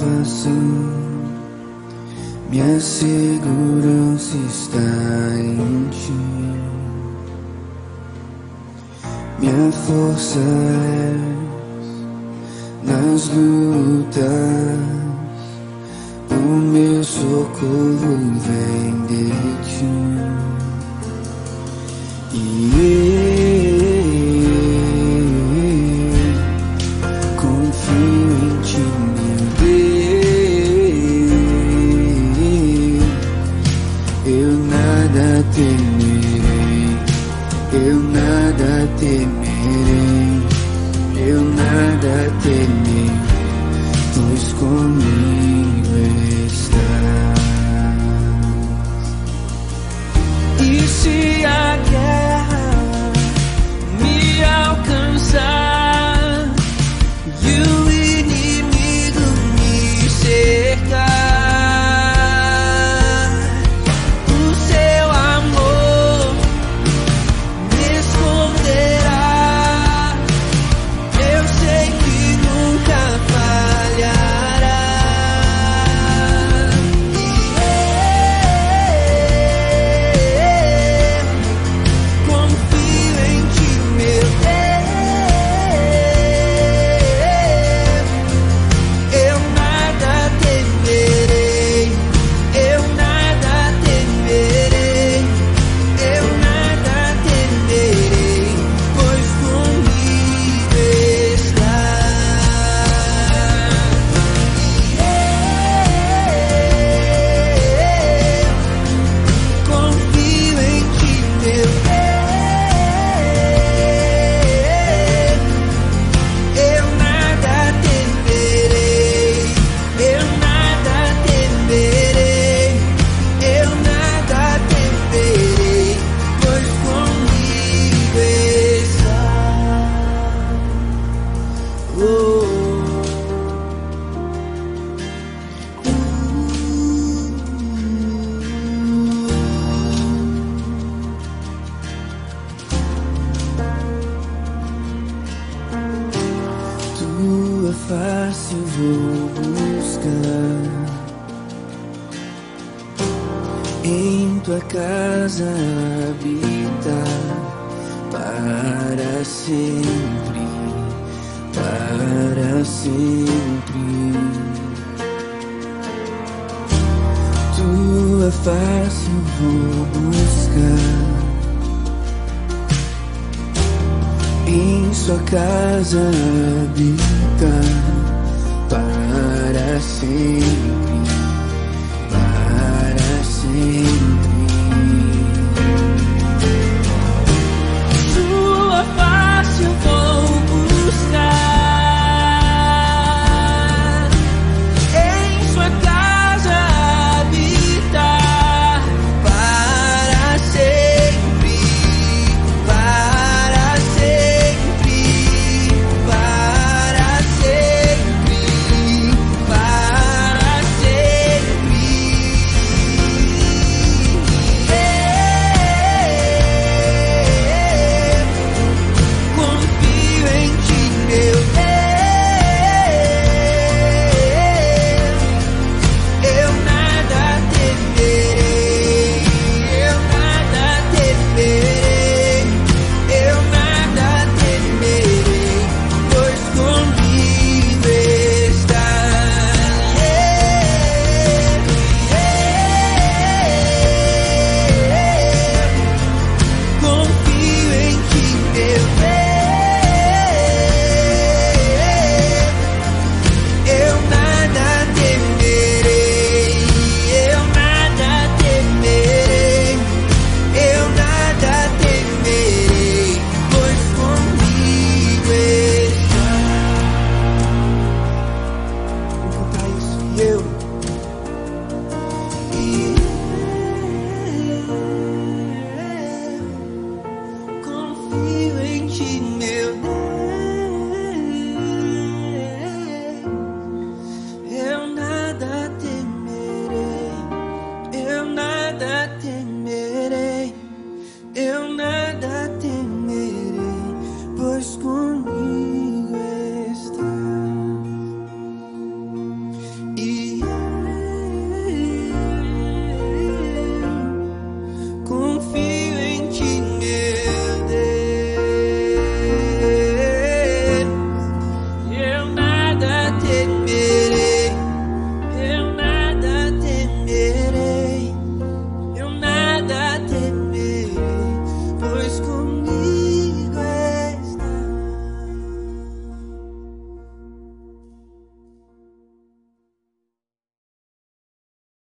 salvação, minha segurança está em ti. Minha força é nas lutas, o meu socorro vem de ti. E eu pois comigo eu vou buscar. Em tua casa habitar Para sempre Para sempre. Tua face eu vou buscar. Em sua casa habitar see.